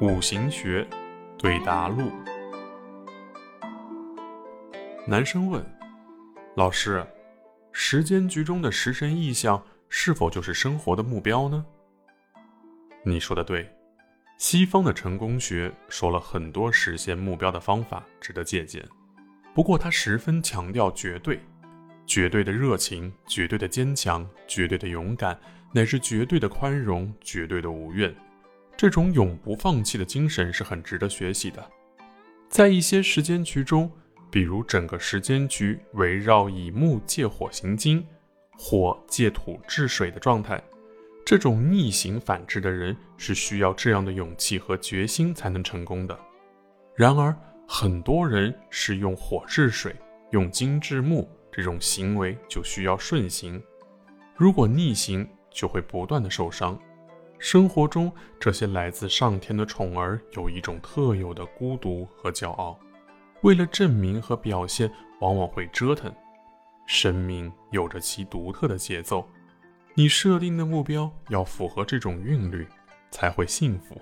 五行学对答录。男生问：“老师，时间局中的食神意象是否就是生活的目标呢？”你说的对，西方的成功学说了很多实现目标的方法，值得借鉴。不过，他十分强调绝对。绝对的热情，绝对的坚强，绝对的勇敢，乃至绝对的宽容，绝对的无怨。这种永不放弃的精神是很值得学习的。在一些时间局中，比如整个时间局围绕以木借火行金，火借土治水的状态，这种逆行反制的人是需要这样的勇气和决心才能成功的。然而，很多人是用火治水，用金治木。这种行为就需要顺行，如果逆行，就会不断的受伤。生活中，这些来自上天的宠儿有一种特有的孤独和骄傲，为了证明和表现，往往会折腾。生命有着其独特的节奏，你设定的目标要符合这种韵律，才会幸福。